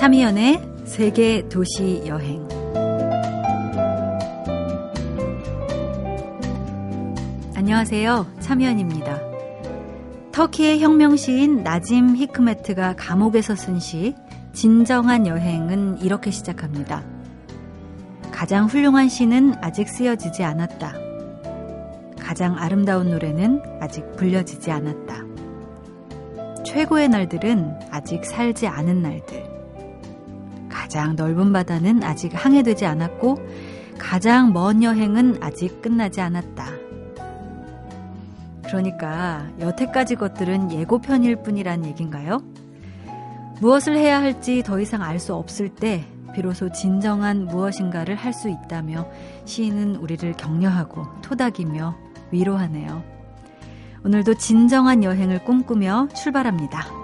참이연의 세계 도시 여행. 안녕하세요. 참이연입니다. 터키의 혁명 시인 나짐 히크메트가 감옥에서 쓴 시 진정한 여행은 이렇게 시작합니다. 가장 훌륭한 시는 아직 쓰여지지 않았다. 가장 아름다운 노래는 아직 불려지지 않았다. 최고의 날들은 아직 살지 않은 날들. 가장 넓은 바다는 아직 항해되지 않았고, 가장 먼 여행은 아직 끝나지 않았다. 그러니까 여태까지 것들은 예고편일 뿐이란 얘긴가요? 무엇을 해야 할지 더 이상 알 수 없을 때 비로소 진정한 무엇인가를 할 수 있다며 시인은 우리를 격려하고 토닥이며 위로하네요. 오늘도 진정한 여행을 꿈꾸며 출발합니다.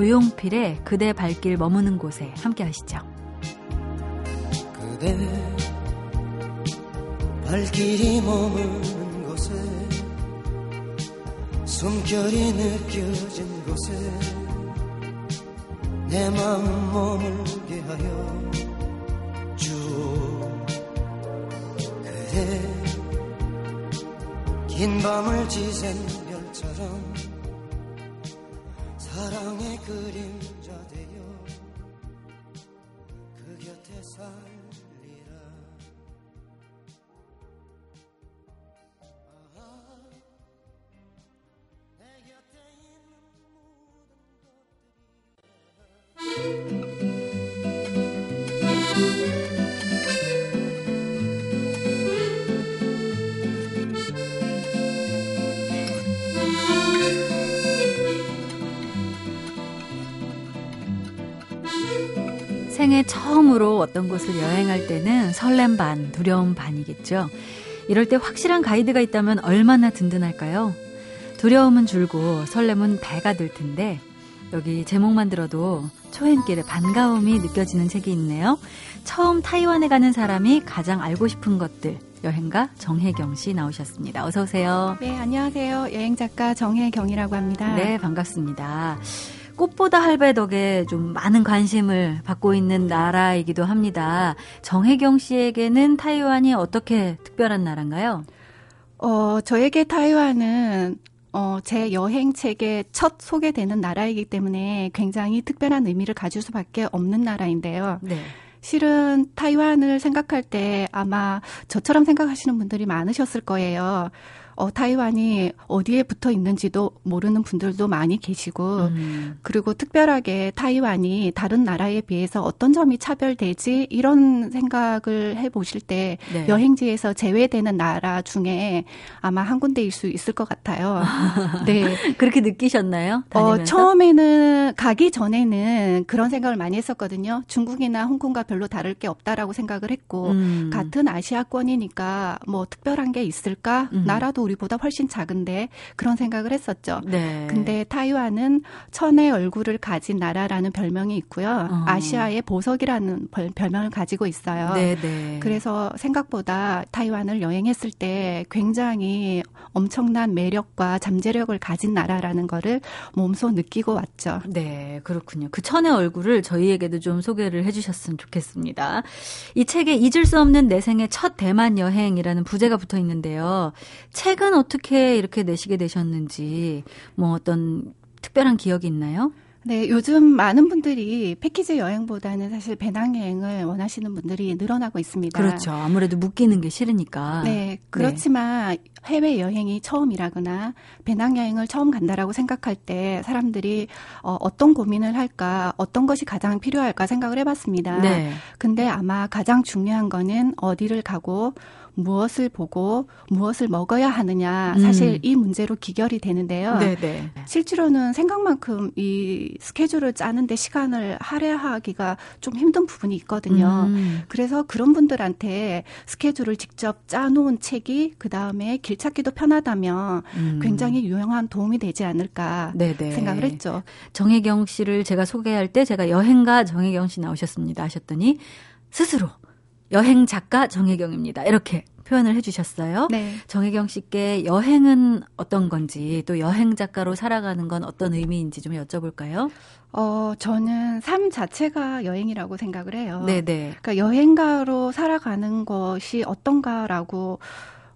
조용필의 그대 발길 머무는 곳에 함께 하시죠. 그대 발길이 머무는 곳에 숨결이 느껴진 곳에 내 마음 머물게 하여 주 그대 긴 밤을 지샌 사 어떤 곳을 여행할 때는 설렘 반, 두려움 반이겠죠. 이럴 때 확실한 가이드가 있다면 얼마나 든든할까요? 두려움은 줄고 설렘은 배가 될 텐데 여기 제목만 들어도 초행길에 반가움이 느껴지는 책이 있네요. 처음 타이완에 가는 사람이 가장 알고 싶은 것들 여행가 정혜경 씨 나오셨습니다. 어서 오세요. 네, 안녕하세요. 여행 작가 정혜경이라고 합니다. 네, 반갑습니다. 꽃보다 할배 덕에 좀 많은 관심을 받고 있는 나라이기도 합니다. 정혜경 씨에게는 타이완이 어떻게 특별한 나라인가요? 어, 저에게 타이완은 어, 제 여행책에 첫 소개되는 나라이기 때문에 굉장히 특별한 의미를 가질 수밖에 없는 나라인데요. 네. 실은 타이완을 생각할 때 아마 저처럼 생각하시는 분들이 많으셨을 거예요. 어, 타이완이 어디에 붙어 있는지도 모르는 분들도 많이 계시고, 음. 그리고 특별하게 타이완이 다른 나라에 비해서 어떤 점이 차별되지 이런 생각을 해보실 때 네. 여행지에서 제외되는 나라 중에 아마 한 군데일 수 있을 것 같아요. 네. 그렇게 느끼셨나요? 어, 처음에는 가기 전에는 그런 생각을 많이 했었거든요. 중국이나 홍콩과 별로 다를 게 없다라고 생각을 했고, 음. 같은 아시아권이니까 뭐 특별한 게 있을까? 음. 나라도 우리보다 훨씬 작은데 그런 생각을 했었죠. 네. 근데 타이완은 천의 얼굴을 가진 나라라는 별명이 있고요. 어. 아시아의 보석이라는 별명을 가지고 있어요. 네, 네. 그래서 생각보다 타이완을 여행했을 때 굉장히 엄청난 매력과 잠재력을 가진 나라라는 거를 몸소 느끼고 왔죠. 네, 그렇군요. 그 천의 얼굴을 저희에게도 좀 소개를 해주셨으면 좋겠습니다. 이 책에 잊을 수 없는 내 생의 첫 대만 여행이라는 부제가 붙어 있는데요. 책은 어떻게 이렇게 내시게 되셨는지 뭐 어떤 특별한 기억이 있나요? 네, 요즘 많은 분들이 패키지 여행보다는 사실 배낭여행을 원하시는 분들이 늘어나고 있습니다. 그렇죠. 아무래도 묶이는 게 싫으니까. 네, 그렇지만 네. 해외 여행이 처음이라거나 배낭여행을 처음 간다라고 생각할 때 사람들이 어, 어떤 고민을 할까, 어떤 것이 가장 필요할까 생각을 해봤습니다. 네. 근데 아마 가장 중요한 거는 어디를 가고 무엇을 보고 무엇을 먹어야 하느냐 사실 음. 이 문제로 기결이 되는데요. 네네. 네. 실제로는 생각만큼 이 스케줄을 짜는데 시간을 할애하기가 좀 힘든 부분이 있거든요. 음. 그래서 그런 분들한테 스케줄을 직접 짜놓은 책이 그 다음에 길 찾기도 편하다면 음. 굉장히 유용한 도움이 되지 않을까 네네. 네. 생각을 했죠. 정혜경 씨를 제가 소개할 때 제가 여행가 정혜경 씨 나오셨습니다 하셨더니 스스로 여행 작가 정혜경입니다. 이렇게 표현을 해주셨어요. 네. 정혜경 씨께 여행은 어떤 건지 또 여행 작가로 살아가는 건 어떤 의미인지 좀 여쭤볼까요? 어, 저는 삶 자체가 여행이라고 생각을 해요. 네네. 그러니까 여행가로 살아가는 것이 어떤가라고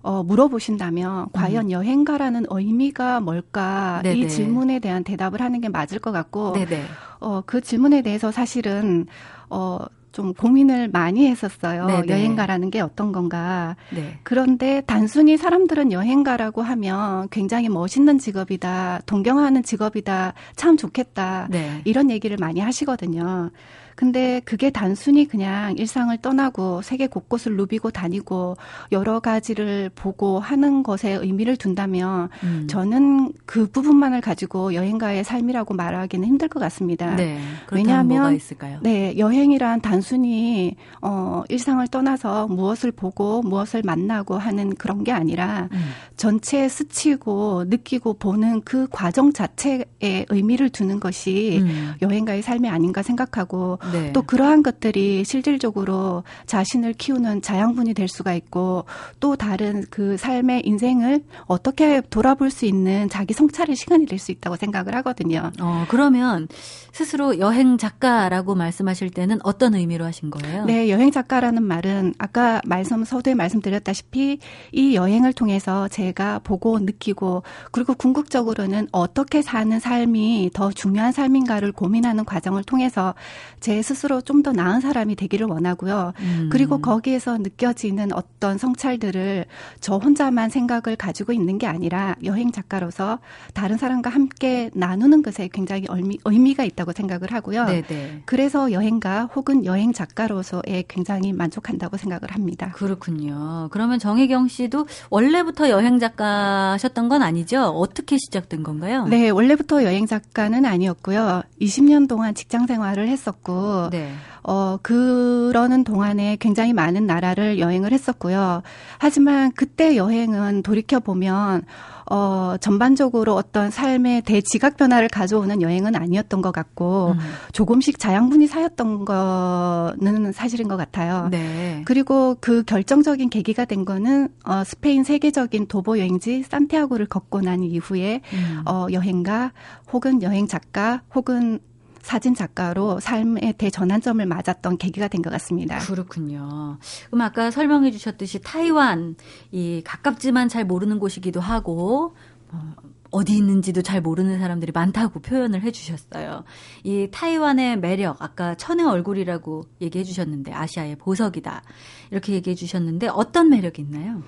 어, 물어보신다면 과연 음. 여행가라는 의미가 뭘까 네네. 이 질문에 대한 대답을 하는 게 맞을 것 같고 네네. 어, 그 질문에 대해서 사실은 어, 좀 고민을 많이 했었어요. 네네. 여행가라는 게 어떤 건가. 네. 그런데 단순히 사람들은 여행가라고 하면 굉장히 멋있는 직업이다, 동경하는 직업이다, 참 좋겠다. 네. 이런 얘기를 많이 하시거든요. 근데 그게 단순히 그냥 일상을 떠나고 세계 곳곳을 누비고 다니고 여러 가지를 보고 하는 것에 의미를 둔다면 음. 저는 그 부분만을 가지고 여행가의 삶이라고 말하기는 힘들 것 같습니다. 네. 왜냐하면 네 여행이란 단순히 어 일상을 떠나서 무엇을 보고 무엇을 만나고 하는 그런 게 아니라 음. 전체에 스치고 느끼고 보는 그 과정 자체에 의미를 두는 것이 음. 여행가의 삶이 아닌가 생각하고 네. 또 그러한 것들이 실질적으로 자신을 키우는 자양분이 될 수가 있고 또 다른 그 삶의 인생을 어떻게 돌아볼 수 있는 자기 성찰의 시간이 될 수 있다고 생각을 하거든요. 어, 그러면 스스로 여행 작가라고 말씀하실 때는 어떤 의미로 하신 거예요? 네, 여행 작가라는 말은 아까 말씀 서두에 말씀드렸다시피 이 여행을 통해서 제가 보고 느끼고 그리고 궁극적으로는 어떻게 사는 삶이 더 중요한 삶인가를 고민하는 과정을 통해서 제 스스로 좀 더 나은 사람이 되기를 원하고요. 음. 그리고 거기에서 느껴지는 어떤 성찰들을 저 혼자만 생각을 가지고 있는 게 아니라 여행 작가로서 다른 사람과 함께 나누는 것에 굉장히 의미, 의미 가 있다고 생각을 하고요. 네네. 그래서 여행가 혹은 여행 작가로서의 굉장히 만족한다고 생각을 합니다. 그렇군요. 그러면 정혜경 씨도 원래부터 여행 작가셨던 건 아니죠? 어떻게 시작된 건가요? 네, 원래부터 여행 작가는 아니었고요. 20년 동안 직장 생활을 했었고 네. 어, 그러는 동안에 굉장히 많은 나라를 여행을 했었고요. 하지만 그때 여행은 돌이켜 보면, 어, 전반적으로 어떤 삶의 대지각 변화를 가져오는 여행은 아니었던 것 같고, 음. 조금씩 자양분이 쌓였던 거는 사실인 것 같아요. 네. 그리고 그 결정적인 계기가 된 거는, 어, 스페인 세계적인 도보 여행지 산티아고를 걷고 난 이후에, 음. 어, 여행가 혹은 여행 작가 혹은 사진 작가로 삶의 대전환점을 맞았던 계기가 된 것 같습니다. 그렇군요. 그럼 아까 설명해 주셨듯이 타이완 이 가깝지만 잘 모르는 곳이기도 하고 어, 어디 있는지도 잘 모르는 사람들이 많다고 표현을 해 주셨어요. 이 타이완의 매력, 아까 천의 얼굴이라고 얘기해 주셨는데, 아시아의 보석이다. 이렇게 얘기해 주셨는데, 어떤 매력이 있나요?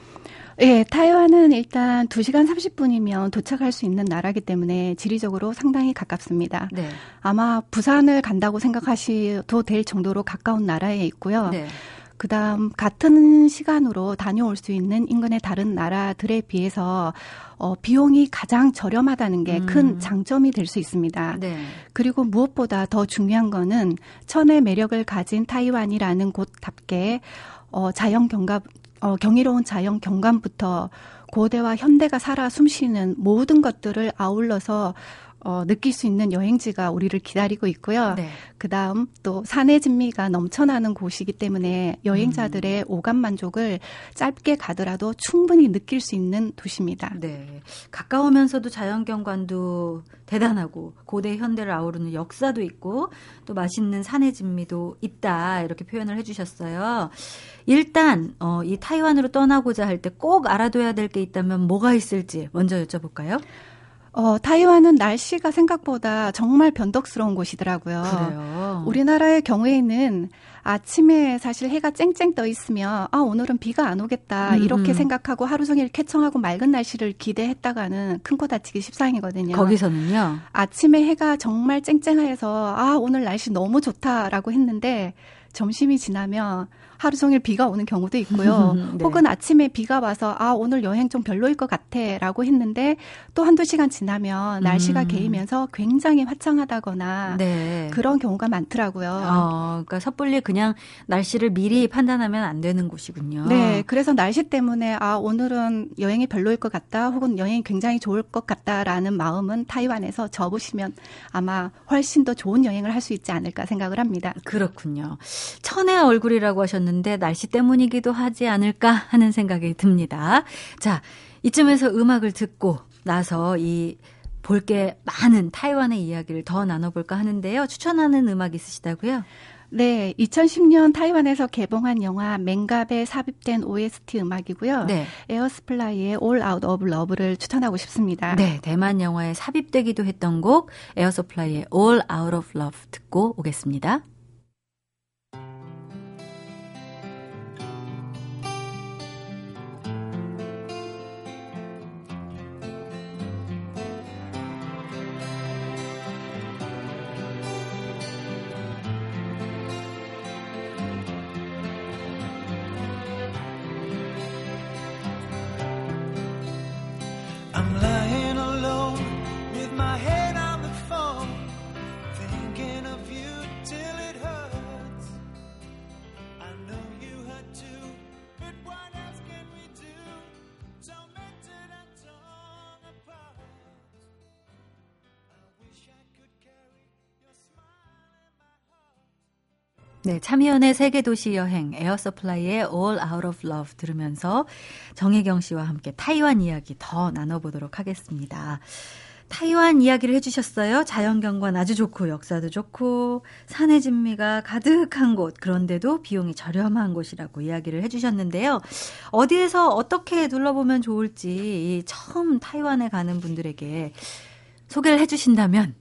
예, 타이완은 일단 2시간 30분이면 도착할 수 있는 나라기 때문에 지리적으로 상당히 가깝습니다. 네. 아마 부산을 간다고 생각하셔도 될 정도로 가까운 나라에 있고요. 네. 그다음 같은 시간으로 다녀올 수 있는 인근의 다른 나라들에 비해서 어, 비용이 가장 저렴하다는 게큰 음. 장점이 될 수 있습니다. 네. 그리고 무엇보다 더 중요한 거는 천의 매력을 가진 타이완이라는 곳답게 어, 자연 경관 어, 경이로운 자연 경관부터 고대와 현대가 살아 숨쉬는 모든 것들을 아울러서 어, 느낄 수 있는 여행지가 우리를 기다리고 있고요. 네. 그 다음 또 산의 진미가 넘쳐나는 곳이기 때문에 여행자들의 음. 오감 만족을 짧게 가더라도 충분히 느낄 수 있는 도시입니다. 네. 가까우면서도 자연 경관도 대단하고 고대 현대를 아우르는 역사도 있고 또 맛있는 산의 진미도 있다. 이렇게 표현을 해주셨어요. 일단, 어, 이 타이완으로 떠나고자 할 때 꼭 알아둬야 될 게 있다면 뭐가 있을지 먼저 여쭤볼까요? 어, 타이완은 날씨가 생각보다 정말 변덕스러운 곳이더라고요. 그래요. 우리나라의 경우에는 아침에 사실 해가 쨍쨍 떠 있으면 아 오늘은 비가 안 오겠다 음음. 이렇게 생각하고 하루 종일 쾌청하고 맑은 날씨를 기대했다가는 큰 코 다치기 십상이거든요. 거기서는요. 아침에 해가 정말 쨍쨍해서 아 오늘 날씨 너무 좋다라고 했는데 점심이 지나면 하루 종일 비가 오는 경우도 있고요. 네. 혹은 아침에 비가 와서 아 오늘 여행 좀 별로일 것 같아라고 했는데 또 한두 시간 지나면 날씨가 음. 개이면서 굉장히 화창하다거나 네. 그런 경우가 많더라고요. 어, 그러니까 섣불리 그냥 날씨를 미리 판단하면 안 되는 곳이군요. 네, 그래서 날씨 때문에 아 오늘은 여행이 별로일 것 같다, 혹은 여행이 굉장히 좋을 것 같다라는 마음은 타이완에서 접으시면 아마 훨씬 더 좋은 여행을 할 수 있지 않을까 생각을 합니다. 그렇군요. 천의 얼굴이라고 하셨는데. 해주셨는데 날씨 때문이기도 하지 않을까 하는 생각이 듭니다. 자, 이쯤에서 음악을 듣고 나서 이 볼 게 많은 타이완의 이야기를 더 나눠볼까 하는데요. 추천하는 음악 있으시다고요? 네, 2010년 타이완에서 개봉한 영화 맹갑에 삽입된 OST 음악이고요. 네. 에어서플라이의 All Out of Love를 추천하고 싶습니다. 네, 대만 영화에 삽입되기도 했던 곡 에어서플라이의 All Out of Love 듣고 오겠습니다. I'm 네, 참여연의 세계도시 여행 에어서플라이의 All Out of Love 들으면서 정혜경 씨와 함께 타이완 이야기 더 나눠보도록 하겠습니다. 타이완 이야기를 해주셨어요. 자연경관 아주 좋고 역사도 좋고 산의 진미가 가득한 곳 그런데도 비용이 저렴한 곳이라고 이야기를 해주셨는데요. 어디에서 어떻게 둘러보면 좋을지 처음 타이완에 가는 분들에게 소개를 해주신다면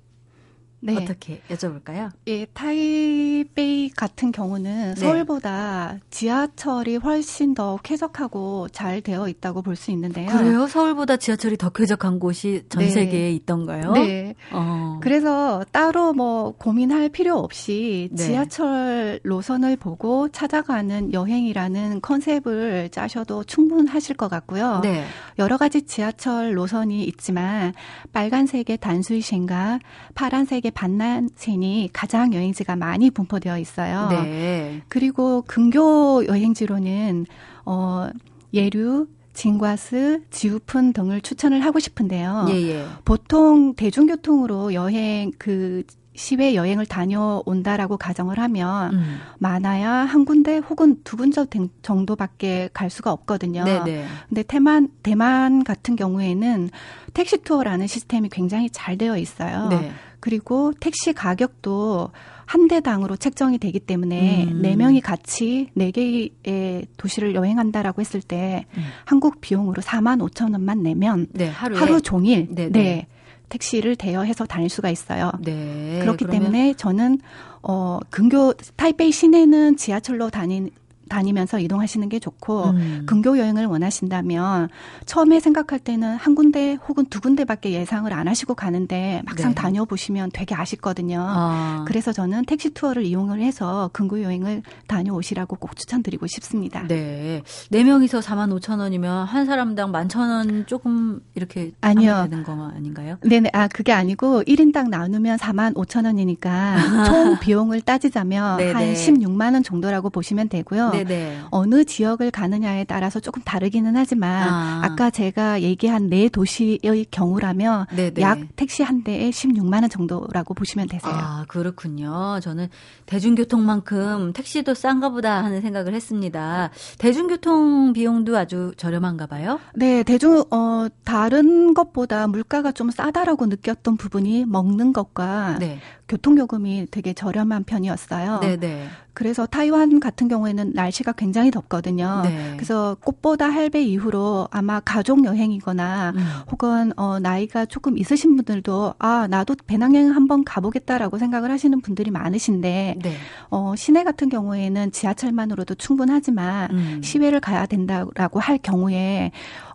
네. 어떻게 여쭤볼까요? 예, 타이베이 같은 경우는 네. 서울보다 지하철이 훨씬 더 쾌적하고 잘 되어 있다고 볼 수 있는데요. 그래요? 서울보다 지하철이 더 쾌적한 곳이 전 네. 세계에 있던가요? 네. 어. 그래서 따로 뭐 고민할 필요 없이 네. 지하철 노선을 보고 찾아가는 여행이라는 컨셉을 짜셔도 충분하실 것 같고요. 네. 여러 가지 지하철 노선이 있지만 빨간색의 단수이신가 파란색의 반란센이 가장 여행지가 많이 분포되어 있어요. 네. 그리고 근교 여행지로는 어 예류, 진과스, 지우푼 등을 추천을 하고 싶은데요. 예, 예. 보통 대중교통으로 여행 그 시외 여행을 다녀온다라고 가정을 하면 음. 많아야 한 군데 혹은 두 군데 정도밖에 갈 수가 없거든요. 네네. 네. 근데 대만 대만 같은 경우에는 택시 투어라는 시스템이 굉장히 잘 되어 있어요. 네. 그리고 택시 가격도 한 대당으로 책정이 되기 때문에 음. 네 음. 명이 같이 네 개의 도시를 여행한다라고 했을 때 음. 한국 비용으로 4만 5천 원만 내면 네, 하루 종일 네네. 네. 네 택시를 대여해서 다닐 수가 있어요. 네. 그렇기 때문에 저는 어 근교 타이베이 시내는 지하철로 다닌 다니면서 이동하시는 게 좋고 음. 근교 여행을 원하신다면 처음에 생각할 때는 한 군데 혹은 두 군데밖에 예상을 안 하시고 가는데 막상 네. 다녀보시면 되게 아쉽거든요. 아. 그래서 저는 택시 투어를 이용을 해서 근교 여행을 다녀오시라고 꼭 추천드리고 싶습니다. 네. 네 명이서 4만 5천 원이면 한 사람당 1만 천원 조금 이렇게 아니요. 되는 거 아닌가요? 네네. 아 그게 아니고 1인당 나누면 4만 5천 원이니까 총 비용을 따지자면 네네. 한 16만 원 정도라고 보시면 되고요. 네네. 어느 지역을 가느냐에 따라서 조금 다르기는 하지만 아. 까 제가 얘기한 네 도시의 경우라면 네네. 약 택시 한 대에 16만 원 정도라고 보시면 되세요. 아 그렇군요. 저는 대중교통만큼 택시도 싼가 보다 하는 생각을 했습니다. 대중교통 비용도 아주 저렴한가 봐요? 네, 대중 어 다른 것보다 물가가 좀 싸다라고 느꼈던 부분이 먹는 것과 네. 교통요금이 되게 저렴한 편이었어요. 네네. 그래서 타이완 같은 경우에는 날씨가 굉장히 덥거든요. 네. 그래서 꽃보다 할배 이후로 아마 가족 여행이거나 음. 혹은 어 나이가 조금 있으신 분들도 아 나도 배낭여행 한번 가보겠다라고 생각을 하시는 분들이 많으신데 네. 어 시내 같은 경우에는 지하철만으로도 충분하지만 음. 시외를 가야 된다라고 할 경우에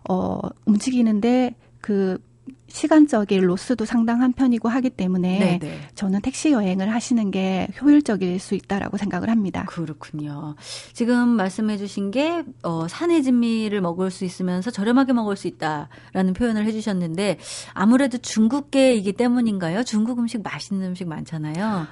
어 움직이는데 그 시간적인 로스도 상당한 편이고 하기 때문에 네네. 네. 저는 택시 여행을 하시는 게 효율적일 수 있다라고 생각을 합니다. 그렇군요. 지금 말씀해 주신 게 어, 산의 진미를 먹을 수 있으면서 저렴하게 먹을 수 있다라는 표현을 해 주셨는데 아무래도 중국계이기 때문인가요? 중국 음식 맛있는 음식 많잖아요.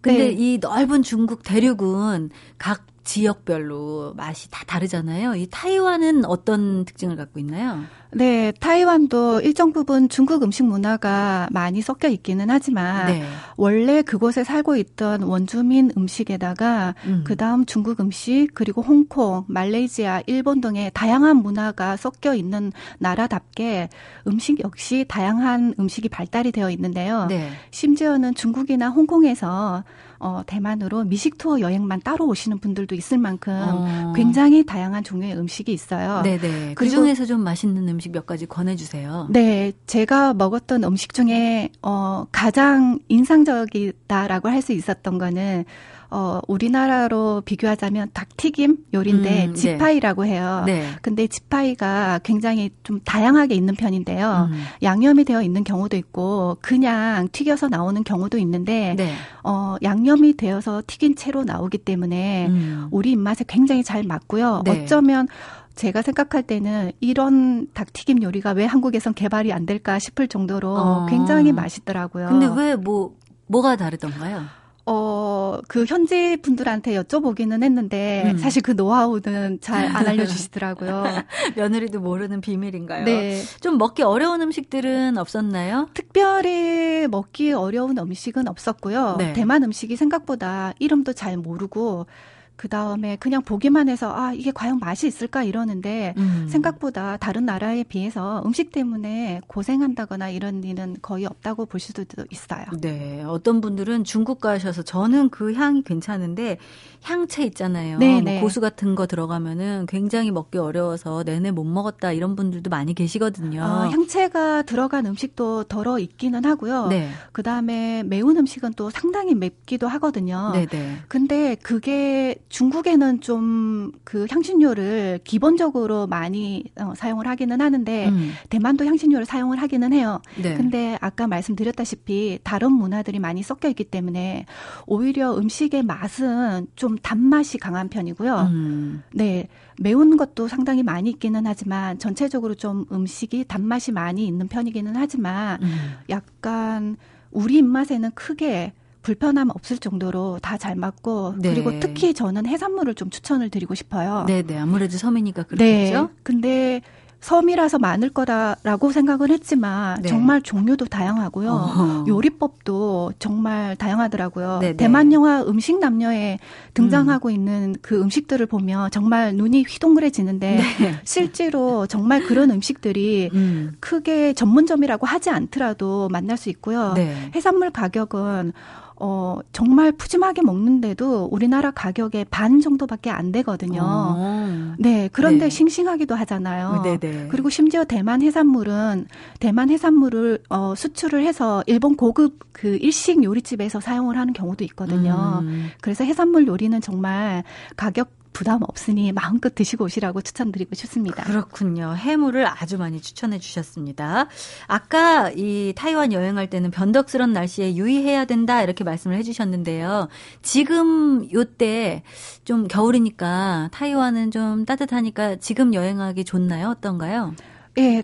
근데 네. 이 넓은 중국 대륙은 각 지역별로 맛이 다 다르잖아요. 이 타이완은 어떤 특징을 갖고 있나요? 네, 타이완도 일정 부분 중국 음식 문화가 많이 섞여 있기는 하지만 네. 원래 그곳에 살고 있던 원주민 음식에다가 음. 그다음 중국 음식 그리고 홍콩, 말레이시아, 일본 등의 다양한 문화가 섞여 있는 나라답게 음식 역시 다양한 음식이 발달이 되어 있는데요. 네. 심지어는 중국이나 홍콩에서 어, 대만으로 미식 투어 여행만 따로 오시는 분들도 있을 만큼 어. 굉장히 다양한 종류의 음식이 있어요. 네네. 그 중에서 좀 맛있는 음식 몇 가지 권해주세요. 네, 제가 먹었던 음식 중에 어, 가장 인상적이다라고 할 수 있었던 거는 어, 우리나라로 비교하자면 닭튀김 요리인데 음, 네. 지파이라고 해요. 네. 근데 지파이가 굉장히 좀 다양하게 있는 편인데요. 음. 양념이 되어 있는 경우도 있고 그냥 튀겨서 나오는 경우도 있는데 네. 어, 양념이 되어서 튀긴 채로 나오기 때문에 음. 우리 입맛에 굉장히 잘 맞고요. 네. 어쩌면 제가 생각할 때는 이런 닭튀김 요리가 왜 한국에선 개발이 안 될까 싶을 정도로 어. 굉장히 맛있더라고요. 근데 왜 뭐 뭐가 다르던가요? 어, 그 현지 분들한테 여쭤보기는 했는데 음. 사실 그 노하우는 잘 안 알려주시더라고요. 며느리도 모르는 비밀인가요? 네. 좀 먹기 어려운 음식들은 없었나요? 특별히 먹기 어려운 음식은 없었고요. 네. 대만 음식이 생각보다 이름도 잘 모르고 그 다음에 그냥 보기만 해서 아 이게 과연 맛이 있을까 이러는데 음. 생각보다 다른 나라에 비해서 음식 때문에 고생한다거나 이런 일은 거의 없다고 볼 수도 있어요. 네, 어떤 분들은 중국 가셔서 저는 그 향이 괜찮은데 향채 있잖아요. 네, 뭐 네. 고수 같은 거 들어가면은 굉장히 먹기 어려워서 내내 못 먹었다 이런 분들도 많이 계시거든요. 어, 향채가 들어간 음식도 덜어 있기는 하고요. 네. 그 다음에 매운 음식은 또 상당히 맵기도 하거든요. 네, 네. 근데 그게 중국에는 좀 그 향신료를 기본적으로 많이 어, 사용을 하기는 하는데 음. 대만도 향신료를 사용을 하기는 해요. 네. 근데 아까 말씀드렸다시피 다른 문화들이 많이 섞여 있기 때문에 오히려 음식의 맛은 좀 단맛이 강한 편이고요. 음. 네. 매운 것도 상당히 많이 있기는 하지만 전체적으로 좀 음식이 단맛이 많이 있는 편이기는 하지만 음. 약간 우리 입맛에는 크게 불편함 없을 정도로 다 잘 맞고 네. 그리고 특히 저는 해산물을 좀 추천을 드리고 싶어요. 네, 네. 아무래도 섬이니까 그렇겠죠. 네. 근데 섬이라서 많을 거다라고 생각을 했지만 네. 정말 종류도 다양하고요. 어허. 요리법도 정말 다양하더라고요. 네네. 네. 대만 영화 음식 남녀에 등장하고 음. 있는 그 음식들을 보면 정말 눈이 휘동그레지는데 네. 실제로 정말 그런 음식들이 음. 크게 전문점이라고 하지 않더라도 만날 수 있고요. 네. 해산물 가격은 어, 정말 푸짐하게 먹는데도 우리나라 가격의 반 정도밖에 안 되거든요. 어. 네, 그런데 네. 싱싱하기도 하잖아요. 네네. 네. 그리고 심지어 대만 해산물은 대만 해산물을 어, 수출을 해서 일본 고급 그 일식 요리집에서 사용을 하는 경우도 있거든요. 음. 그래서 해산물 요리는 정말 가격 부담 없으니 마음껏 드시고 오시라고 추천드리고 싶습니다. 그렇군요. 해물을 아주 많이 추천해 주셨습니다. 아까 이 타이완 여행할 때는 변덕스런 날씨에 유의해야 된다 이렇게 말씀을 해 주셨는데요. 지금 요때 좀 겨울이니까 타이완은 좀 따뜻하니까 지금 여행하기 좋나요? 어떤가요? 예,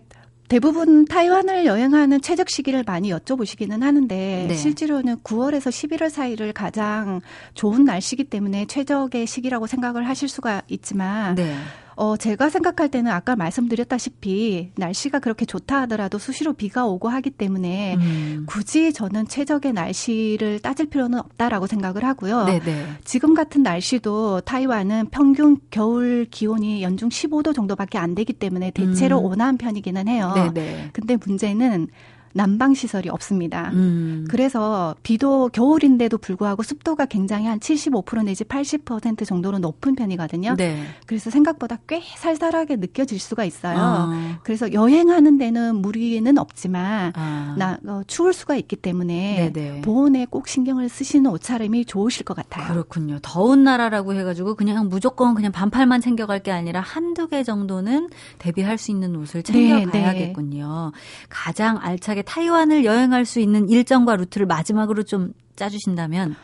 대부분 타이완을 여행하는 최적 시기를 많이 여쭤보시기는 하는데 네. 실제로는 9월에서 11월 사이를 가장 좋은 날씨기 때문에 최적의 시기라고 생각을 하실 수가 있지만 네. 어, 제가 생각할 때는 아까 말씀드렸다시피 날씨가 그렇게 좋다 하더라도 수시로 비가 오고 하기 때문에 음. 굳이 저는 최적의 날씨를 따질 필요는 없다라고 생각을 하고요. 네네. 지금 같은 날씨도 타이완은 평균 겨울 기온이 연중 15도 정도밖에 안 되기 때문에 대체로 음. 온화한 편이기는 해요. 네네. 근데 문제는 난방 시설이 없습니다. 음. 그래서 비도 겨울인데도 불구하고 습도가 굉장히 한 75% 내지 80% 정도로 높은 편이거든요. 네. 그래서 생각보다 꽤 쌀쌀하게 느껴질 수가 있어요. 아. 그래서 여행하는 데는 무리는 없지만 아. 나 어, 추울 수가 있기 때문에 네네. 보온에 꼭 신경을 쓰시는 옷차림이 좋으실 것 같아요. 그렇군요. 더운 나라라고 해가지고 그냥 무조건 그냥 반팔만 챙겨갈 게 아니라 한두 개 정도는 대비할 수 있는 옷을 챙겨가야겠군요. 네, 네. 가장 알차게 타이완을 여행할 수 있는 일정과 루트를 마지막으로 좀 짜주신다면?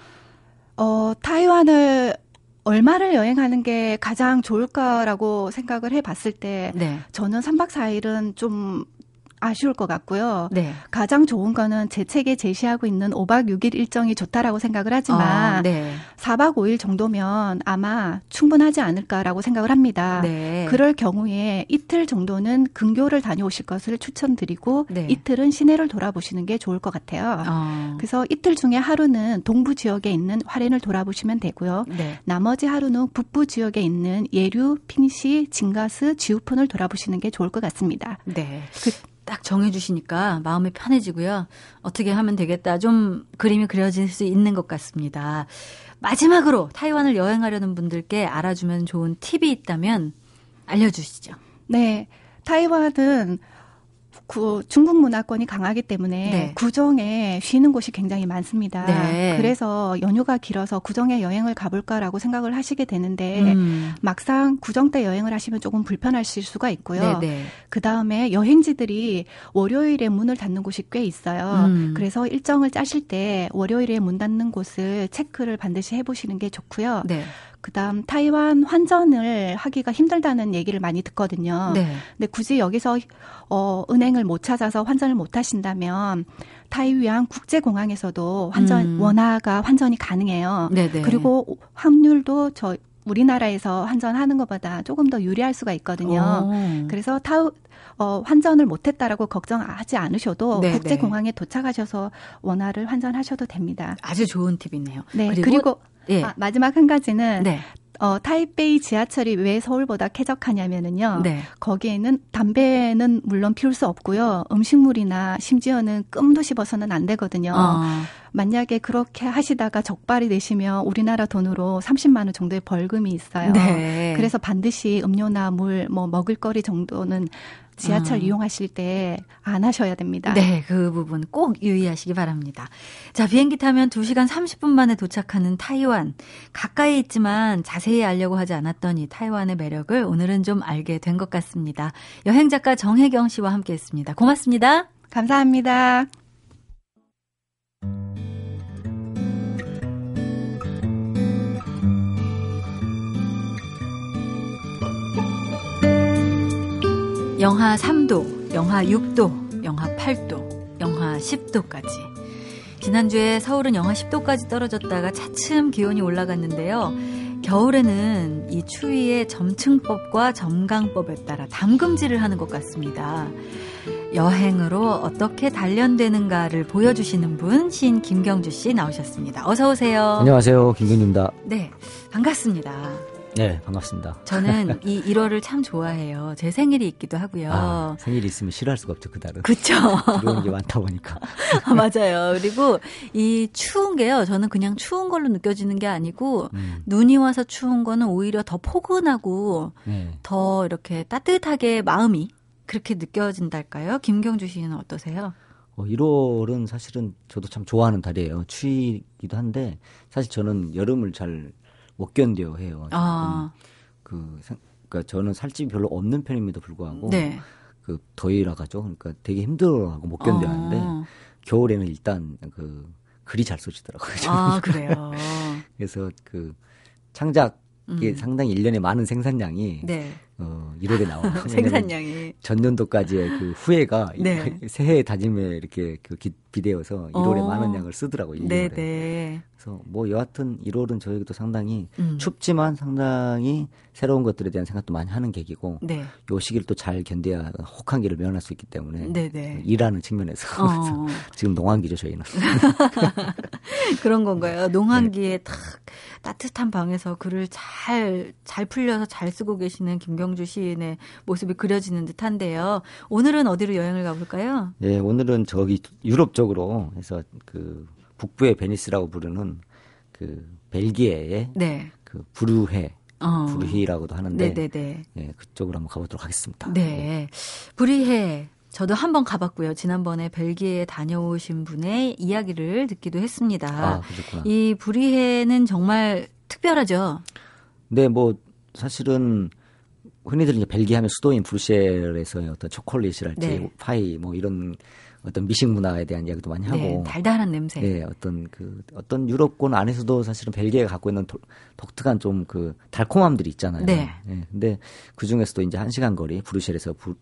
어, 타이완을 얼마를 여행하는 게 가장 좋을까라고 생각을 해 봤을 때 네. 저는 3박 4일은 좀 아쉬울 것 같고요. 네. 가장 좋은 거는 제 책에 제시하고 있는 5박 6일 일정이 좋다라고 생각을 하지만 어, 네. 4박 5일 정도면 아마 충분하지 않을까라고 생각을 합니다. 네. 그럴 경우에 이틀 정도는 근교를 다녀오실 것을 추천드리고 네. 이틀은 시내를 돌아보시는 게 좋을 것 같아요. 어. 그래서 이틀 중에 하루는 동부 지역에 있는 화롄을 돌아보시면 되고요. 네. 나머지 하루는 북부 지역에 있는 예류, 핑시, 진가스, 지우폰을 돌아보시는 게 좋을 것 같습니다. 네. 그, 딱 정해주시니까 마음이 편해지고요. 어떻게 하면 되겠다. 좀 그림이 그려질 수 있는 것 같습니다. 마지막으로 타이완을 여행하려는 분들께 알아주면 좋은 팁이 있다면 알려주시죠. 네. 타이완은 그 중국 문화권이 강하기 때문에 네. 구정에 쉬는 곳이 굉장히 많습니다. 네. 그래서 연휴가 길어서 구정에 여행을 가볼까라고 생각을 하시게 되는데 음. 막상 구정 때 여행을 하시면 조금 불편하실 수가 있고요. 네, 네. 그 다음에 여행지들이 월요일에 문을 닫는 곳이 꽤 있어요. 음. 그래서 일정을 짜실 때 월요일에 문 닫는 곳을 체크를 반드시 해보시는 게 좋고요. 네. 그다음 타이완 환전을 하기가 힘들다는 얘기를 많이 듣거든요. 네. 근데 굳이 여기서 어 은행을 못 찾아서 환전을 못 하신다면 타이완 국제공항에서도 환전 음. 원화가 환전이 가능해요. 네네. 그리고 환율도 저 우리나라에서 환전하는 것보다 조금 더 유리할 수가 있거든요. 오. 그래서 타우 어, 환전을 못했다라고 걱정하지 않으셔도 네네. 국제공항에 도착하셔서 원화를 환전하셔도 됩니다. 아주 좋은 팁이네요. 네. 그리고, 그리고 예. 아, 마지막 한 가지는 네. 어, 타이베이 지하철이 왜 서울보다 쾌적하냐면은요. 네. 거기에는 담배는 물론 피울 수 없고요. 음식물이나 심지어는 끔도 씹어서는 안 되거든요. 어. 만약에 그렇게 하시다가 적발이 되시면 우리나라 돈으로 30만 원 정도의 벌금이 있어요. 네. 그래서 반드시 음료나 물, 뭐 먹을거리 정도는 지하철 음. 이용하실 때 안 하셔야 됩니다. 네, 그 부분 꼭 유의하시기 바랍니다. 자, 비행기 타면 2시간 30분 만에 도착하는 타이완. 가까이 있지만 자세히 알려고 하지 않았던 이 타이완의 매력을 오늘은 좀 알게 된 것 같습니다. 여행 작가 정혜경 씨와 함께 했습니다. 고맙습니다. 감사합니다. 영하 3도, 영하 6도, 영하 8도, 영하 10도까지. 지난주에 서울은 영하 10도까지 떨어졌다가 차츰 기온이 올라갔는데요. 겨울에는 이 추위의 점층법과 점강법에 따라 담금질을 하는 것 같습니다. 여행으로 어떻게 단련되는가를 보여주시는 분, 신 김경주 씨 나오셨습니다. 어서 오세요. 안녕하세요. 김경주입니다. 네, 반갑습니다. 네, 반갑습니다. 저는 이 1월을 참 좋아해요. 제 생일이 있기도 하고요. 아, 생일이 있으면 싫어할 수가 없죠, 그달은. 그쵸. 들어오는 게 많다 보니까. 아, 맞아요. 그리고 이 추운 게요. 저는 그냥 추운 걸로 느껴지는 게 아니고, 음. 눈이 와서 추운 거는 오히려 더 포근하고, 네. 더 이렇게 따뜻하게 마음이 그렇게 느껴진달까요? 김경주 씨는 어떠세요? 어, 1월은 사실은 저도 참 좋아하는 달이에요. 추위기도 한데, 사실 저는 여름을 잘 못 견뎌 해요. 아. 그 그러니까 저는 살집이 별로 없는 편임에도 불구하고 네. 그 더위라 가죠. 그러니까 되게 힘들어하고 못 견뎌 하는데 아. 겨울에는 일단 그 글이 잘 쏘시더라고요. 아 그래요. 그래서 그 창작 이게 음. 상당히 1년에 많은 생산량이 네. 어, 1월에 나와요. 생산량이. 전년도까지의 그 후회가 네. 새해 다짐에 이렇게 그 비대어서 1월에 어. 많은 양을 쓰더라고요. 1월에. 네, 네. 그래서 뭐 여하튼 1월은 저에게도 상당히 음. 춥지만 상당히 새로운 것들에 대한 생각도 많이 하는 계기고 네. 요 시기를 또 잘 견뎌야 혹한기를 면할 수 있기 때문에 네, 네. 일하는 측면에서 어. 지금 농한기죠 저희는. 그런 건가요? 농한기에 네. 탁 따뜻한 방에서 글을 잘 잘 풀려서 잘 쓰고 계시는 김경 주 시인의 모습이 그려지는 듯한데요. 오늘은 어디로 여행을 가볼까요? 네, 오늘은 저기 유럽 쪽으로 해서 그 북부의 베니스라고 부르는 그 벨기에의 네. 그 부르헤 어. 부르히라고도 하는데 네네네. 네, 그쪽으로 한번 가보도록 하겠습니다. 네. 네. 부르헤 저도 한번 가봤고요. 지난번에 벨기에 다녀오신 분의 이야기를 듣기도 했습니다. 아, 그렇구나. 이 부리헤는 정말 특별하죠. 네, 뭐 사실은 흔히들 이제 벨기에 하면 수도인 브루셀에서의 어떤 초콜릿이랄지 네. 파이 뭐 이런 어떤 미식 문화에 대한 이야기도 많이 하고 네, 달달한 냄새. 네, 어떤 그 어떤 유럽권 안에서도 사실은 벨기에가 갖고 있는 도, 독특한 좀 그 달콤함들이 있잖아요. 네. 네. 근데 그 중에서도 이제 한 시간 거리 브루셀에서 부,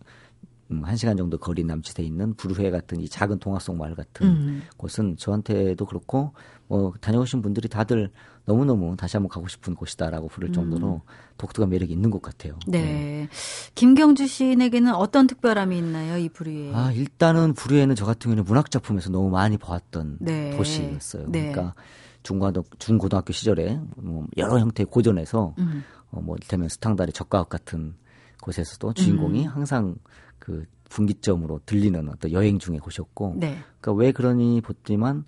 음, 한 시간 정도 거리 남짓해 있는 부르회 같은 이 작은 동화 속 마을 같은 음. 곳은 저한테도 그렇고 뭐 다녀오신 분들이 다들 너무너무 다시 한번 가고 싶은 곳이다라고 부를 음. 정도로 음. 독특한 매력이 있는 것 같아요. 네. 네. 김경주 시인에게는 어떤 특별함이 있나요, 이 부류에? 아, 일단은 부류에는 저 같은 경우는 문학 작품에서 너무 많이 보았던 네. 도시였어요. 네. 그러니까 중고등학교, 중고등학교 시절에 뭐 여러 형태의 고전에서 음. 어, 뭐 이를테면 스탕다리 적가학 같은 곳에서도 주인공이 음. 항상 그 분기점으로 들리는 어떤 여행 중의 곳이었고, 네. 그러니까 왜 그러니 보지만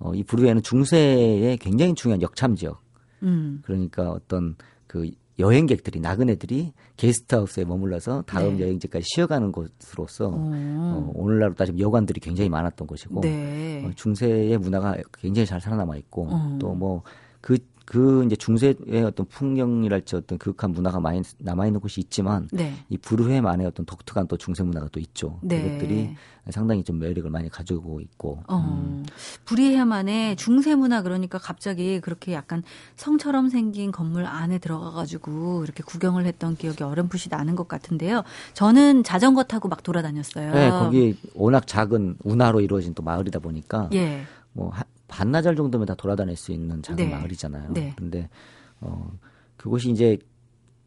어, 이 부르에는 중세의 굉장히 중요한 역참 지역. 음. 그러니까 어떤 그 여행객들이 나그네들이 게스트하우스에 머물러서 다음 네. 여행지까지 쉬어가는 곳으로서 어, 오늘날로 따지면 여관들이 굉장히 많았던 곳이고 네. 어, 중세의 문화가 굉장히 잘 살아남아 있고 어. 또뭐 그 그 이제 중세의 어떤 풍경이랄지 어떤 그윽한 문화가 많이 남아 있는 곳이 있지만 네. 이 부르회만의 어떤 독특한 또 중세 문화가 또 있죠. 네. 그것들이 상당히 좀 매력을 많이 가지고 있고. 어. 음. 부리해만의 중세 문화 그러니까 갑자기 그렇게 약간 성처럼 생긴 건물 안에 들어가 가지고 이렇게 구경을 했던 기억이 어렴풋이 나는 것 같은데요. 저는 자전거 타고 막 돌아다녔어요. 네, 거기 워낙 작은 운하로 이루어진 또 마을이다 보니까 예. 뭐 반나절 정도면 다 돌아다닐 수 있는 작은 네. 마을이잖아요. 네. 근데 어 그곳이 이제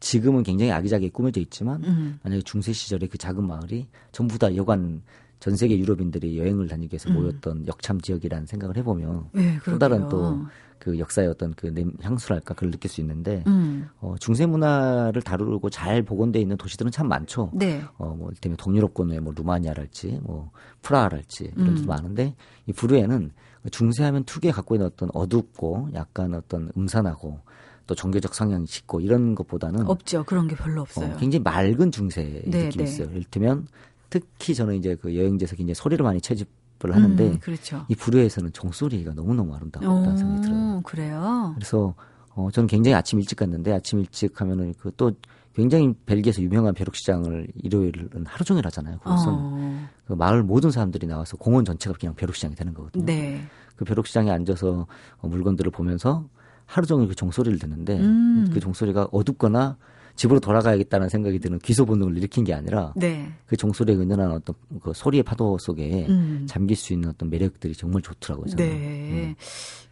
지금은 굉장히 아기자기하게 꾸며져 있지만 음. 만약에 중세 시절에 그 작은 마을이 전부 다 여관 전 세계 유럽인들이 여행을 다니기 위해서 음. 모였던 역참 지역이라는 생각을 해보면 네, 또 다른 또 그 역사의 어떤 그 향수랄까 그걸 느낄 수 있는데 음. 어, 중세 문화를 다루고 잘 복원돼 있는 도시들은 참 많죠. 네. 어뭐 이를테면 동유럽권의 뭐 루마니아랄지 뭐 프라하랄지 이런 데도 음. 많은데 이 부르에는 중세하면 특유의 갖고 있는 어떤 어둡고 약간 어떤 음산하고 또 종교적 성향이 짙고 이런 것보다는 없죠. 그런 게 별로 없어요. 어, 굉장히 맑은 중세 네, 느낌이 네. 있어요. 이를테면 특히 저는 이제 그 여행지에서 굉장히 소리를 많이 채집 을 하는데 음, 그렇죠. 이 부류에서는 종소리가 너무너무 아름다웠다는 생각이 들어요. 그래요? 그래서 어, 저는 굉장히 아침 일찍 갔는데 아침 일찍 하면은 그 또 굉장히 벨기에에서 유명한 벼룩시장을 일요일은 하루 종일 하잖아요. 그것은 어. 그 마을 모든 사람들이 나와서 공원 전체가 그냥 벼룩시장이 되는 거거든요. 네. 그 벼룩시장에 앉아서 어, 물건들을 보면서 하루 종일 그 종소리를 듣는데 음. 그 종소리가 어둡거나 집으로 돌아가야겠다는 생각이 드는 귀소 본능을 일으킨 게 아니라 네. 그 종소리에 은연한 어떤 그 소리의 파도 속에 음. 잠길 수 있는 어떤 매력들이 정말 좋더라고요. 저는. 네. 음.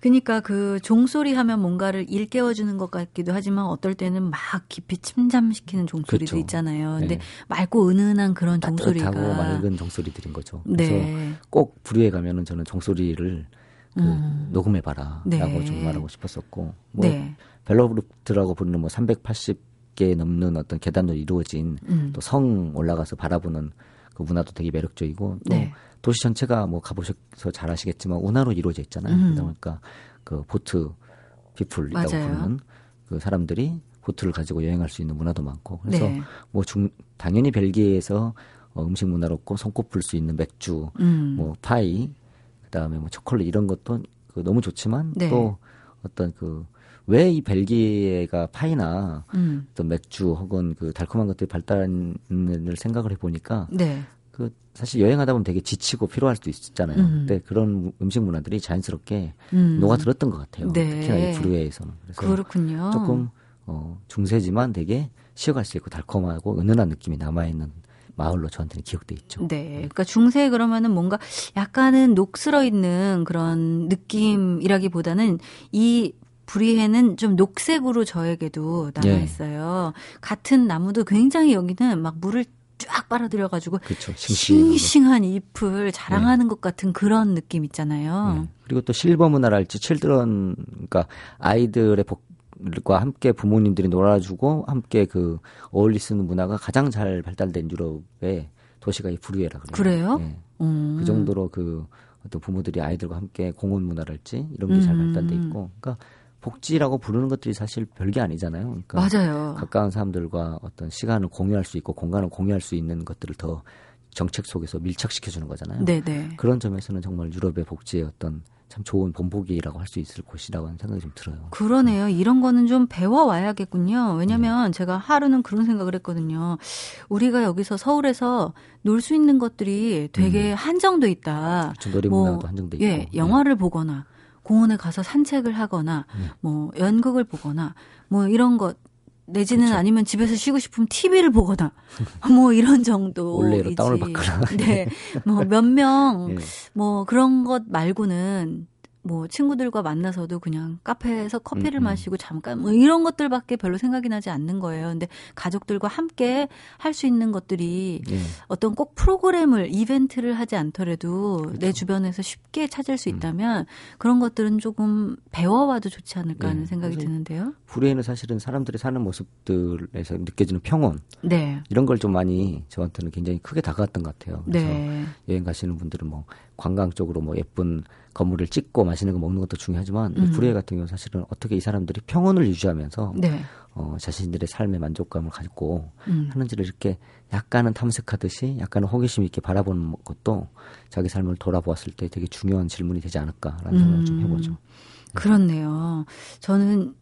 그러니까 그 종소리 하면 뭔가를 일깨워 주는 것 같기도 하지만 어떨 때는 막 깊이 침잠시키는 종소리도 그렇죠. 있잖아요. 근데 네. 맑고 은은한 그런 종소리가 따뜻하고 맑은 종소리들인 거죠. 그래서 네. 꼭 부류에 가면은 저는 종소리를 그 음. 녹음해봐라라고 네. 좀 말하고 싶었었고 뭐 네. 벨로브루트라고 부르는 뭐 380 개 넘는 어떤 계단으로 이루어진 음. 또성 올라가서 바라보는 그 문화도 되게 매력적이고 또 네. 도시 전체가 뭐 가보셔서 잘 아시겠지만 운하로 이루어져 있잖아요. 음. 그러니까 그 보트 피플이라고 부르는 그 사람들이 보트를 가지고 여행할 수 있는 문화도 많고 그래서 네. 뭐 중, 당연히 벨기에에서 어, 음식 문화로 꼭 손꼽을 수 있는 맥주, 음. 뭐 파이, 그다음에 뭐 초콜릿 이런 것도 그 너무 좋지만 네. 또 어떤 그 왜 이 벨기에가 파이나 음. 또 맥주 혹은 그 달콤한 것들이 발달을 생각을 해보니까 네. 그 사실 여행하다 보면 되게 지치고 피로할 수도 있잖아요. 음. 근데 그런 음식 문화들이 자연스럽게 음. 녹아들었던 것 같아요. 네. 특히나 이 브루에에서는. 그래서 그렇군요. 조금 어, 중세지만 되게 쉬어갈 수 있고 달콤하고 은은한 느낌이 남아있는 마을로 저한테는 기억돼 있죠. 네. 그러니까 중세 그러면은 뭔가 약간은 녹슬어 있는 그런 느낌이라기보다는 이 불이해는 좀 녹색으로 저에게도 남아 예. 있어요. 예. 같은 나무도 굉장히 여기는 막 물을 쫙 빨아들여가지고 그쵸, 싱싱한 잎을 자랑하는 네. 것 같은 그런 느낌 있잖아요. 네. 그리고 또 실버 문화랄지 칠드런 그러니까 아이들의 복, 과 함께 부모님들이 놀아주고 함께 그 어울리 쓰는 문화가 가장 잘 발달된 유럽의 도시가 이 부르에라 그래요. 그래요? 네. 음. 그 정도로 그 어떤 부모들이 아이들과 함께 공원 문화랄지 이런 게잘 음. 발달돼 있고, 그러니까 복지라고 부르는 것들이 사실 별게 아니잖아요. 그러니까 맞아요. 가까운 사람들과 어떤 시간을 공유할 수 있고 공간을 공유할 수 있는 것들을 더 정책 속에서 밀착시켜 주는 거잖아요. 네네. 네. 그런 점에서는 정말 유럽의 복지의 어떤 참 좋은 본보기라고 할 수 있을 곳이라고 하는 생각이 좀 들어요. 그러네요. 이런 거는 좀 배워와야겠군요. 왜냐면 네. 제가 하루는 그런 생각을 했거든요. 우리가 여기서 서울에서 놀 수 있는 것들이 되게 음. 한정돼 있다. 그렇죠. 놀이문화도 뭐, 한정돼 있고. 예, 영화를 네. 보거나 공원에 가서 산책을 하거나 네. 뭐 연극을 보거나 뭐 이런 것 내지는 그렇죠. 아니면 집에서 쉬고 싶으면 TV를 보거나 뭐 이런 정도. 원래로 다운을 받거나. 네. 뭐 몇 명뭐 네. 뭐 그런 것 말고는 뭐 친구들과 만나서도 그냥 카페에서 커피를 음, 음. 마시고 잠깐 뭐 이런 것들밖에 별로 생각이 나지 않는 거예요. 근데 가족들과 함께 할 수 있는 것들이 네. 어떤 꼭 프로그램을 이벤트를 하지 않더라도 그렇죠. 내 주변에서 쉽게 찾을 수 음. 있다면 음. 그런 것들은 조금 배워와도 좋지 않을까 하는 네. 생각이 드는데요. 불의에는 사실은 사람들이 사는 모습들에서 느껴지는 평온 네. 이런 걸 좀 많이 저한테는 굉장히 크게 다가왔던 것 같아요. 그래서 네. 여행 가시는 분들은 뭐 관광 쪽으로 뭐 예쁜 건물을 찍고 맛있는 거 먹는 것도 중요하지만 음. 불의 같은 경우 는 사실은 어떻게 이 사람들이 평온을 유지하면서 네. 어, 자신들의 삶의 만족감을 가지고 음. 하는지를 이렇게 약간은 탐색하듯이 약간은 호기심 있게 바라보는 것도 자기 삶을 돌아보았을 때 되게 중요한 질문이 되지 않을까라는 생각을 좀 음. 해보죠. 그렇네요. 저는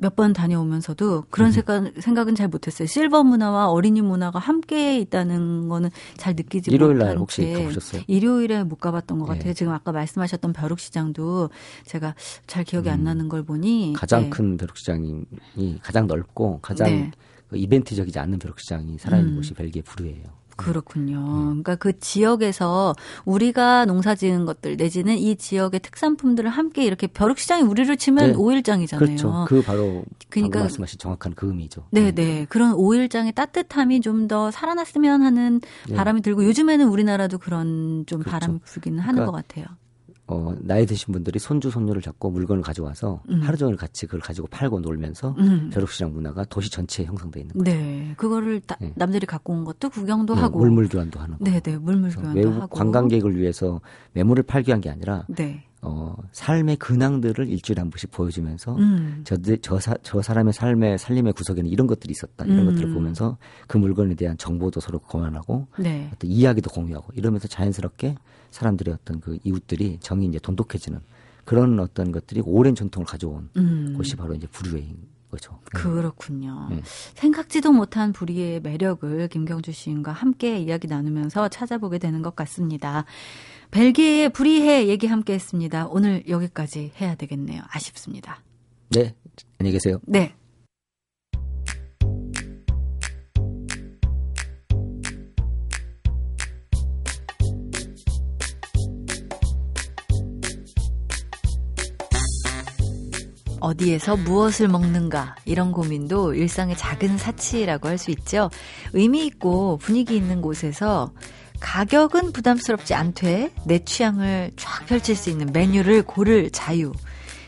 몇 번 다녀오면서도 그런 음. 생각, 생각은 잘 못했어요. 실버 문화와 어린이 문화가 함께 있다는 거는 잘 느끼지 일요일 날 혹시 가보셨어요? 일요일에 못 가봤던 것 네. 같아요. 지금 아까 말씀하셨던 벼룩시장도 제가 잘 기억이 음. 안 나는 걸 보니 가장 네. 큰 벼룩시장이 가장 넓고 가장 네. 그 이벤트적이지 않는 벼룩시장이 살아있는 음. 곳이 벨기에 부르예요. 그렇군요. 음. 그러니까 그 지역에서 우리가 농사 지은 것들 내지는 이 지역의 특산품들을 함께 이렇게 벼룩시장이 우리를 치면 네. 오일장이잖아요. 그렇죠. 그 바로 그러니까 말씀하신 정확한 그 의미죠. 네, 네. 네. 그런 오일장의 따뜻함이 좀 더 살아났으면 하는 네. 바람이 들고 요즘에는 우리나라도 그런 좀 그렇죠. 바람이 불기는 하는 그러니까 것 같아요. 어, 나이 드신 분들이 손주, 손녀를 잡고 물건을 가져와서 음. 하루 종일 같이 그걸 가지고 팔고 놀면서 음. 벼룩시장 문화가 도시 전체에 형성돼 있는 거죠. 네. 그거를 다, 네. 남들이 갖고 온 것도 구경도 네, 하고. 물물 교환도 하는 거. 네, 네. 물물 교환도 하고. 관광객을 위해서 매물을 팔기 위한 게 아니라 네. 어, 삶의 근황들을 일주일에 한 번씩 보여주면서 음. 저, 저, 사, 저 사람의 삶의 살림의 구석에는 이런 것들이 있었다. 이런 음. 것들을 보면서 그 물건에 대한 정보도 서로 공유하고 네. 어떤 이야기도 공유하고 이러면서 자연스럽게 사람들의 어떤 그 이웃들이 정이 이제 돈독해지는 그런 어떤 것들이 오랜 전통을 가져온 음. 곳이 바로 이제 불후회인 거죠. 네. 그렇군요. 네. 생각지도 못한 불의의 매력을 김경주 시인과 함께 이야기 나누면서 찾아보게 되는 것 같습니다. 벨기에의 불의해 얘기 함께 했습니다. 오늘 여기까지 해야 되겠네요. 아쉽습니다. 네. 안녕히 계세요. 네. 어디에서 무엇을 먹는가 이런 고민도 일상의 작은 사치라고 할 수 있죠. 의미 있고 분위기 있는 곳에서 가격은 부담스럽지 않되 내 취향을 쫙 펼칠 수 있는 메뉴를 고를 자유.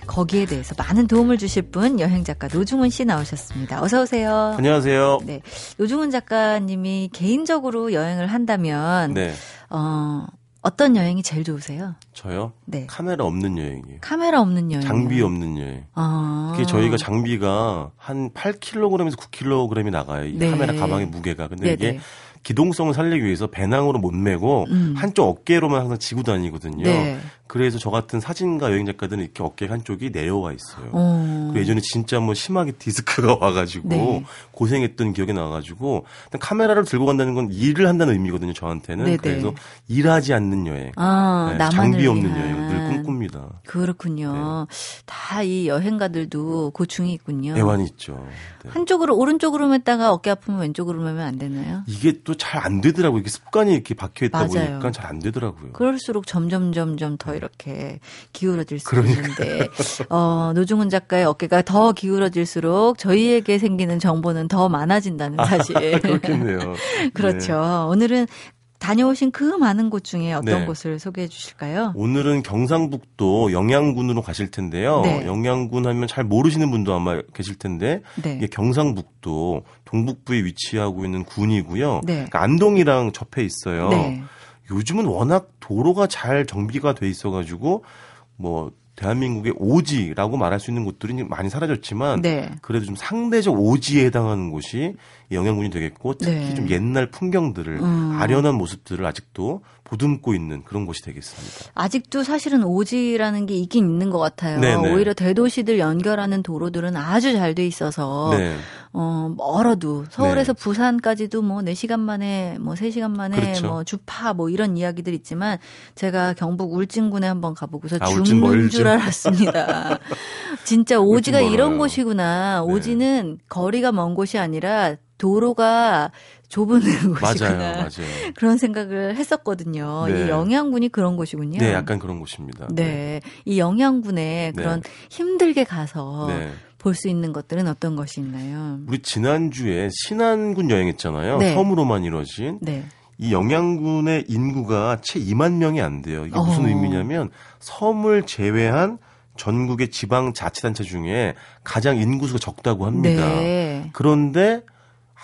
거기에 대해서 많은 도움을 주실 분 여행 작가 노중훈 씨 나오셨습니다. 어서 오세요. 안녕하세요. 네. 노중훈 작가님이 개인적으로 여행을 한다면 네. 어 어떤 여행이 제일 좋으세요? 저요? 네. 카메라 없는 여행이에요. 카메라 없는 여행. 장비 없는 여행. 아. 그게 저희가 장비가 한 8kg에서 9kg이 나가요. 이 네. 카메라 가방의 무게가. 근데 네네. 이게 기동성을 살리기 위해서 배낭으로 못 메고 음. 한쪽 어깨로만 항상 지고 다니거든요. 네. 그래서 저 같은 사진가 여행 작가들은 이렇게 어깨 한쪽이 내려와 있어요. 어. 예전에 진짜 뭐 심하게 디스크가 와가지고 네. 고생했던 기억이 나가지고 카메라를 들고 간다는 건 일을 한다는 의미거든요. 저한테는 네네. 그래서 일하지 않는 여행, 아, 네, 장비 없는 여행을 늘 꿈꿉니다. 그렇군요. 네. 다이 여행가들도 고충이 있군요. 애환이 있죠. 네. 한쪽으로 오른쪽으로 맸다가 어깨 아프면 왼쪽으로 매면 안 되나요? 이게 또 잘 안 되더라고요. 이게 습관이 이렇게 박혀 있다 보니까 잘 안 되더라고요. 그럴수록 점점 점점 더 이렇게 기울어질 수 그러니까. 있는데 어, 노중훈 작가의 어깨가 더 기울어질수록 저희에게 생기는 정보는 더 많아진다는 아, 사실. 아, 그렇겠네요. 그렇죠. 네. 오늘은 다녀오신 그 많은 곳 중에 어떤 네. 곳을 소개해 주실까요? 오늘은 경상북도 영양군으로 가실 텐데요. 네. 영양군 하면 잘 모르시는 분도 아마 계실 텐데 네. 이게 경상북도 동북부에 위치하고 있는 군이고요. 네. 그러니까 안동이랑 접해 있어요. 네. 요즘은 워낙 도로가 잘 정비가 돼 있어가지고 뭐 대한민국의 오지라고 말할 수 있는 곳들이 많이 사라졌지만 네. 그래도 좀 상대적 오지에 해당하는 곳이 영양군이 되겠고 특히 네. 좀 옛날 풍경들을 음. 아련한 모습들을 아직도 보듬고 있는 그런 곳이 되겠습니다. 아직도 사실은 오지라는 게 있긴 있는 것 같아요. 네네. 네. 오히려 대도시들 연결하는 도로들은 아주 잘 돼 있어서 네. 어, 멀어도 서울에서 네. 부산까지도 뭐 4시간 만에 뭐 3시간 만에 그렇죠. 뭐 주파 뭐 이런 이야기들 있지만 제가 경북 울진군에 한번 가보고서 아, 죽는 줄 알았습니다. 진짜 오지가 이런 곳이구나. 네. 오지는 거리가 먼 곳이 아니라 도로가 좁은 곳이구나. 맞아요, 맞아요. 그런 생각을 했었거든요. 네. 이 영양군이 그런 곳이군요. 네, 약간 그런 곳입니다. 네, 네. 이 영양군에 그런 네. 힘들게 가서 네. 볼수 있는 것들은 어떤 것이 있나요? 우리 지난주에 신안군 여행했잖아요. 네. 섬으로만 이루어진. 네. 이 영양군의 인구가 채 2만 명이 안 돼요. 이게 무슨 어. 의미냐면 섬을 제외한 전국의 지방 자치단체 중에 가장 인구수가 적다고 합니다. 네. 그런데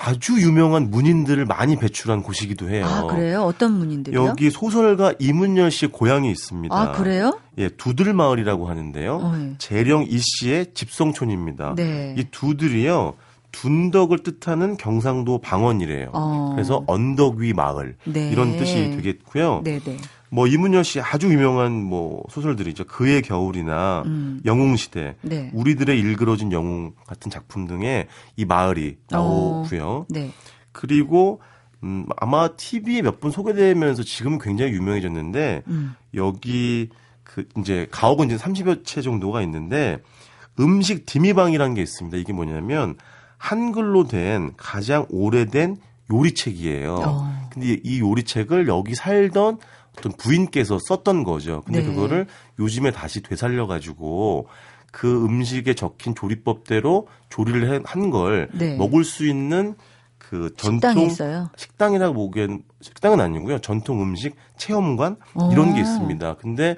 아주 유명한 문인들을 많이 배출한 곳이기도 해요. 아, 그래요? 어떤 문인들이요? 여기 소설가 이문열 씨의 고향이 있습니다. 아, 그래요? 예, 두들 마을이라고 하는데요. 어, 예. 재령 이 씨의 집성촌입니다. 네. 이 두들이요. 둔덕을 뜻하는 경상도 방언이래요. 어. 그래서 언덕 위 마을 네. 이런 뜻이 되겠고요. 네, 네. 뭐 이문열 씨 아주 유명한 뭐 소설들이죠. 그의 겨울이나 음. 영웅 시대, 네. 우리들의 일그러진 영웅 같은 작품 등에 이 마을이 나오고요. 어. 네. 그리고 음, 아마 TV에 몇 번 소개되면서 지금은 굉장히 유명해졌는데 음. 여기 그 이제 가옥은 이제 30여 채 정도가 있는데 음식 디미방이라는 게 있습니다. 이게 뭐냐면 한글로 된 가장 오래된 요리책이에요. 어. 근데 이 요리책을 여기 살던 어떤 부인께서 썼던 거죠. 근데 네. 그거를 요즘에 다시 되살려 가지고 그 음식에 적힌 조리법대로 조리를 한걸 네. 먹을 수 있는 그 전통 식당이 라고 보기엔 식당은 아니고요. 전통 음식 체험관 이런 게 있습니다. 근데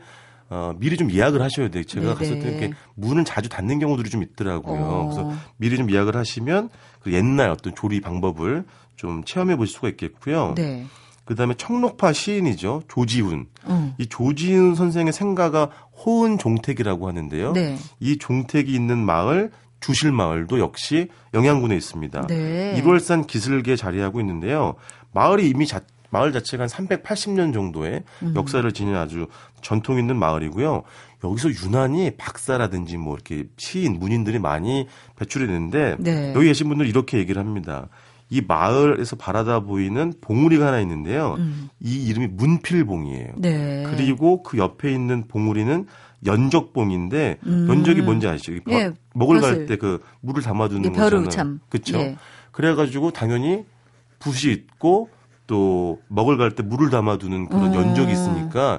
어, 미리 좀 예약을 하셔야 돼요. 제가 네네. 갔을 때 이렇게 문을 자주 닫는 경우들이 좀 있더라고요. 어. 그래서 미리 좀 예약을 하시면 그 옛날 어떤 조리 방법을 좀 체험해 보실 수가 있겠고요. 네. 그다음에 청록파 시인이죠 조지훈. 음. 이 조지훈 선생의 생가가 호은 종택이라고 하는데요. 네. 이 종택이 있는 마을 주실 마을도 역시 영양군에 있습니다. 네. 1월산 기슭에 자리하고 있는데요. 마을이 이미 자, 마을 자체가 한 380년 정도의 음. 역사를 지닌 아주 전통 있는 마을이고요. 여기서 유난히 박사라든지 뭐 이렇게 시인, 문인들이 많이 배출이 되는데 네. 여기 계신 분들 이렇게 얘기를 합니다. 이 마을에서 바라다 보이는 봉우리가 하나 있는데요. 음. 이 이름이 문필봉이에요. 네. 그리고 그 옆에 있는 봉우리는 연적봉인데 음. 연적이 뭔지 아시죠? 예, 먹을 갈 때 그 물을 담아두는 거잖아요. 그렇죠. 예. 그래가지고 당연히 붓이 있고 또 먹을 갈 때 물을 담아두는 그런 어. 연적이 있으니까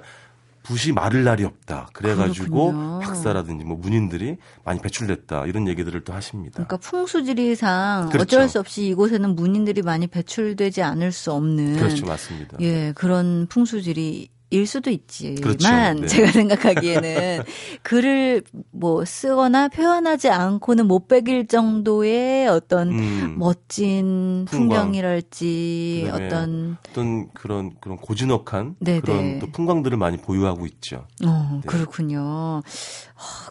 붓이 마를 날이 없다. 그래가지고 그렇군요. 박사라든지 뭐 문인들이 많이 배출됐다 이런 얘기들을 또 하십니다. 그러니까 풍수지리상 그렇죠. 어쩔 수 없이 이곳에는 문인들이 많이 배출되지 않을 수 없는 그렇죠, 맞습니다. 예, 그런 풍수지리 일 수도 있지만 그렇죠. 네. 제가 생각하기에는 글을 뭐 쓰거나 표현하지 않고는 못 베길 정도의 어떤 음. 멋진 풍경이랄지 어떤 어떤 그런 그런 고즈넉한 네네. 그런 또 풍광들을 많이 보유하고 있죠. 어, 네. 그렇군요.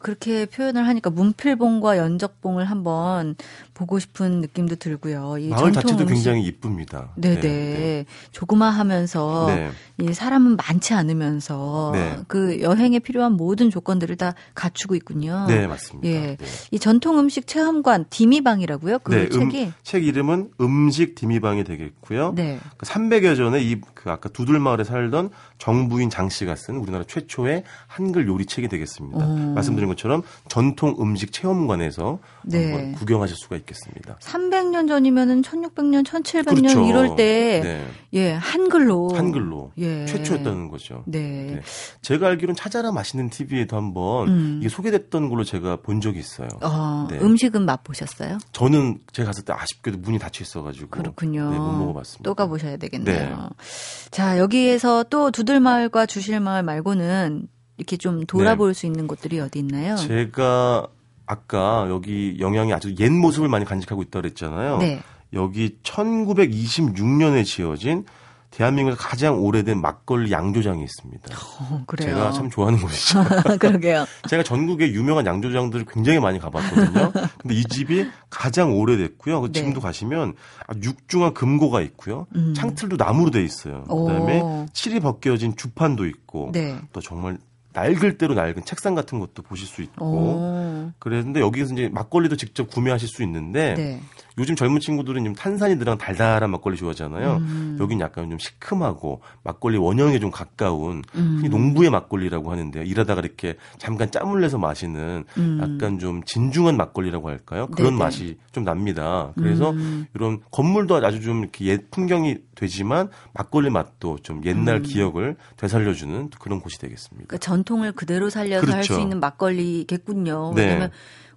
그렇게 표현을 하니까 문필봉과 연적봉을 한번 보고 싶은 느낌도 들고요. 이 마을 자체도 음식. 굉장히 이쁩니다. 네네. 네, 네. 조그마하면서 네. 이 사람은 많지 않으면서 네. 그 여행에 필요한 모든 조건들을 다 갖추고 있군요. 네, 맞습니다. 예. 네. 이 전통 음식 체험관 디미방이라고요? 그 네, 책이 음, 책 이름은 음식 디미방이 되겠고요. 네. 그 300여 전에 이 그 아까 두들 마을에 살던 정부인 장 씨가 쓴 우리나라 최초의 한글 요리 책이 되겠습니다. 오. 말씀드린 것처럼 전통 음식 체험관에서 네. 한번 구경하실 수가 있겠습니다. 300년 전이면은 1600년, 1700년 그렇죠. 이럴 때 네. 예, 한글로 한글로 예. 최초였다는 거죠. 네. 네. 제가 알기로는 찾아라 맛있는 TV에도 한번 음. 이게 소개됐던 걸로 제가 본 적이 있어요. 어, 네. 음식은 맛보셨어요? 저는 제가 갔을 때 아쉽게도 문이 닫혀 있어가지고 그렇군요. 네, 못 먹어봤습니다. 또 가보셔야 되겠네요. 네. 자 여기에서 또 두들마을과 주실마을 말고는 이렇게 좀 돌아볼 네. 수 있는 곳들이 어디 있나요? 제가 아까 여기 영양이 아주 옛 모습을 많이 간직하고 있다 그랬잖아요. 네. 여기 1926년에 지어진 대한민국에서 가장 오래된 막걸리 양조장이 있습니다. 어, 제가 참 좋아하는 곳이죠. 그러게요. 제가 전국에 유명한 양조장들을 굉장히 많이 가봤거든요. 근데 이 집이 가장 오래됐고요. 그 네. 지금도 가시면 육중한 금고가 있고요. 음. 창틀도 나무로 돼 있어요. 그다음에 오. 칠이 벗겨진 주판도 있고 네. 또 정말 낡을 대로 낡은 책상 같은 것도 보실 수 있고 오. 그랬는데 여기서 이제 막걸리도 직접 구매하실 수 있는데 네. 요즘 젊은 친구들은 좀 탄산이 들어간 달달한 막걸리 좋아하잖아요. 음. 여긴 약간 좀 시큼하고 막걸리 원형에 좀 가까운 음. 농부의 막걸리라고 하는데요. 일하다가 이렇게 잠깐 짬을 내서 마시는 음. 약간 좀 진중한 막걸리라고 할까요? 그런 네네. 맛이 좀 납니다. 그래서 음. 이런 건물도 아주 좀 이렇게 옛 풍경이 되지만 막걸리 맛도 좀 옛날 음. 기억을 되살려주는 그런 곳이 되겠습니다. 그 전통을 그대로 살려서 그렇죠. 할수 있는 막걸리겠군요. 네. 왜냐면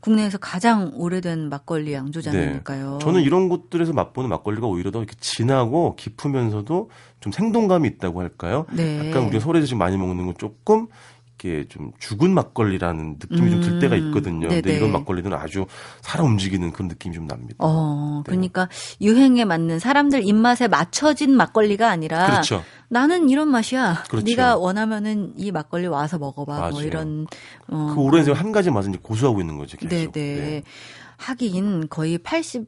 국내에서 가장 오래된 막걸리 양조장이니까요. 네. 저는 이런 곳들에서 맛보는 막걸리가 오히려 더 이렇게 진하고 깊으면서도 좀 생동감이 있다고 할까요? 네. 약간 우리가 서울에서 지금 많이 먹는 건 조금 이렇게 좀 죽은 막걸리라는 느낌이 음. 좀들 때가 있거든요. 네네. 근데 이런 막걸리는 아주 살아 움직이는 그런 느낌이 좀 납니다. 어, 네. 그러니까 유행에 맞는 사람들 입맛에 맞춰진 막걸리가 아니라 그렇죠. 나는 이런 맛이야. 그렇죠. 네가 원하면은 이 막걸리 와서 먹어봐. 뭐 맞아요. 뭐 이런 어. 그 오랜 세월 한 가지 맛은 이제 고수하고 있는 거죠. 계속. 네네. 네. 하긴 거의 80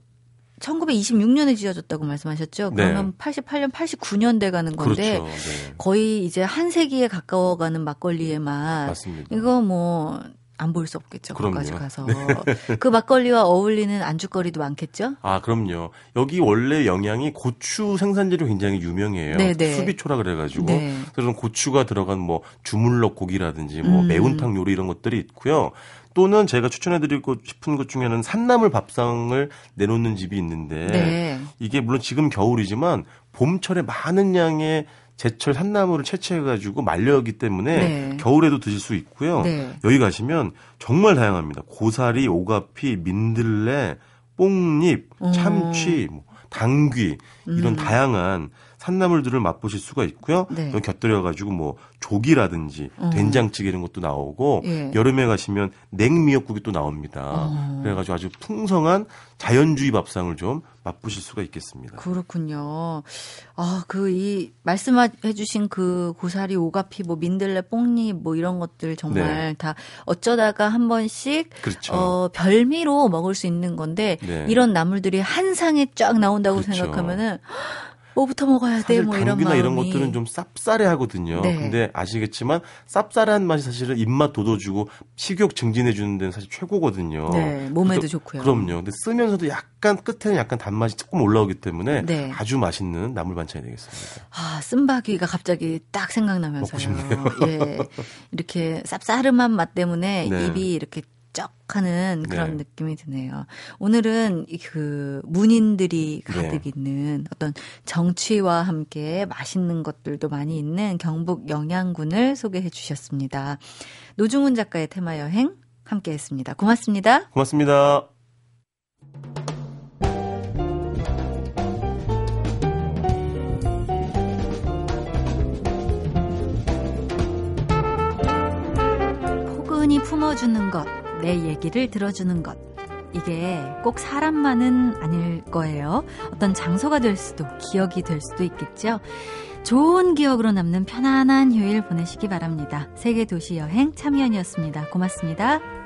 1926년에 지어졌다고 말씀하셨죠. 네. 그러면 88년, 89년 돼 가는 건데 그렇죠. 네. 거의 이제 한 세기에 가까워 가는 막걸리의 맛. 맞습니다. 이거 뭐안볼수 없겠죠. 그럼요. 거기까지 가서. 네. 그 막걸리와 어울리는 안주거리도 많겠죠? 아, 그럼요. 여기 원래 영양이 고추 생산지로 굉장히 유명해요. 네네. 네. 수비초라 그래 가지고. 네. 그래서 고추가 들어간 뭐 주물럭 고기라든지 뭐 음. 매운탕 요리 이런 것들이 있고요. 또는 제가 추천해드리고 싶은 것 중에는 산나물 밥상을 내놓는 집이 있는데 네. 이게 물론 지금 겨울이지만 봄철에 많은 양의 제철 산나물을 채취해가지고 말려기 때문에 네. 겨울에도 드실 수 있고요. 네. 여기 가시면 정말 다양합니다. 고사리, 오가피, 민들레, 뽕잎, 어. 참치, 뭐 당귀 이런 음. 다양한 산나물들을 맛보실 수가 있고요. 네. 곁들여 가지고 뭐 조기라든지 어. 된장찌개 이런 것도 나오고 예. 여름에 가시면 냉미역국이 또 나옵니다. 어. 그래 가지고 아주 풍성한 자연주의 밥상을 좀 맛보실 수가 있겠습니다. 그렇군요. 아, 그 이 말씀해 주신 그 고사리, 오가피, 뭐 민들레, 뽕잎 뭐 이런 것들 정말 네. 다 어쩌다가 한 번씩 그렇죠. 어, 별미로 먹을 수 있는 건데 네. 이런 나물들이 한 상에 쫙 나온다고 그렇죠. 생각하면은 뭐부터 먹어야 돼? 뭐 이런 마음이. 이런 것들은 좀 쌉싸래 하거든요. 네. 근데 아시겠지만 쌉싸래한 맛이 사실은 입맛 돋워주고 식욕 증진해 주는 데는 사실 최고거든요. 네, 몸에도 그래서, 좋고요. 그럼요. 근데 쓰면서도 약간 끝에는 약간 단맛이 조금 올라오기 때문에 네. 아주 맛있는 나물 반찬이 되겠습니다. 아, 쓴바귀가 갑자기 딱 생각나면서요. 예. 이렇게 쌉싸름한 맛 때문에 네. 입이 이렇게 쩍 하는 그런 네. 느낌이 드네요. 오늘은 그 문인들이 가득 네. 있는 어떤 정취와 함께 맛있는 것들도 많이 있는 경북 영양군을 소개해 주셨습니다. 노중훈 작가의 테마 여행 함께 했습니다. 고맙습니다. 고맙습니다. 포근히 품어주는 것. 내 얘기를 들어주는 것. 이게 꼭 사람만은 아닐 거예요. 어떤 장소가 될 수도, 기억이 될 수도 있겠죠. 좋은 기억으로 남는 편안한 휴일 보내시기 바랍니다. 세계 도시 여행 참여연이었습니다. 고맙습니다.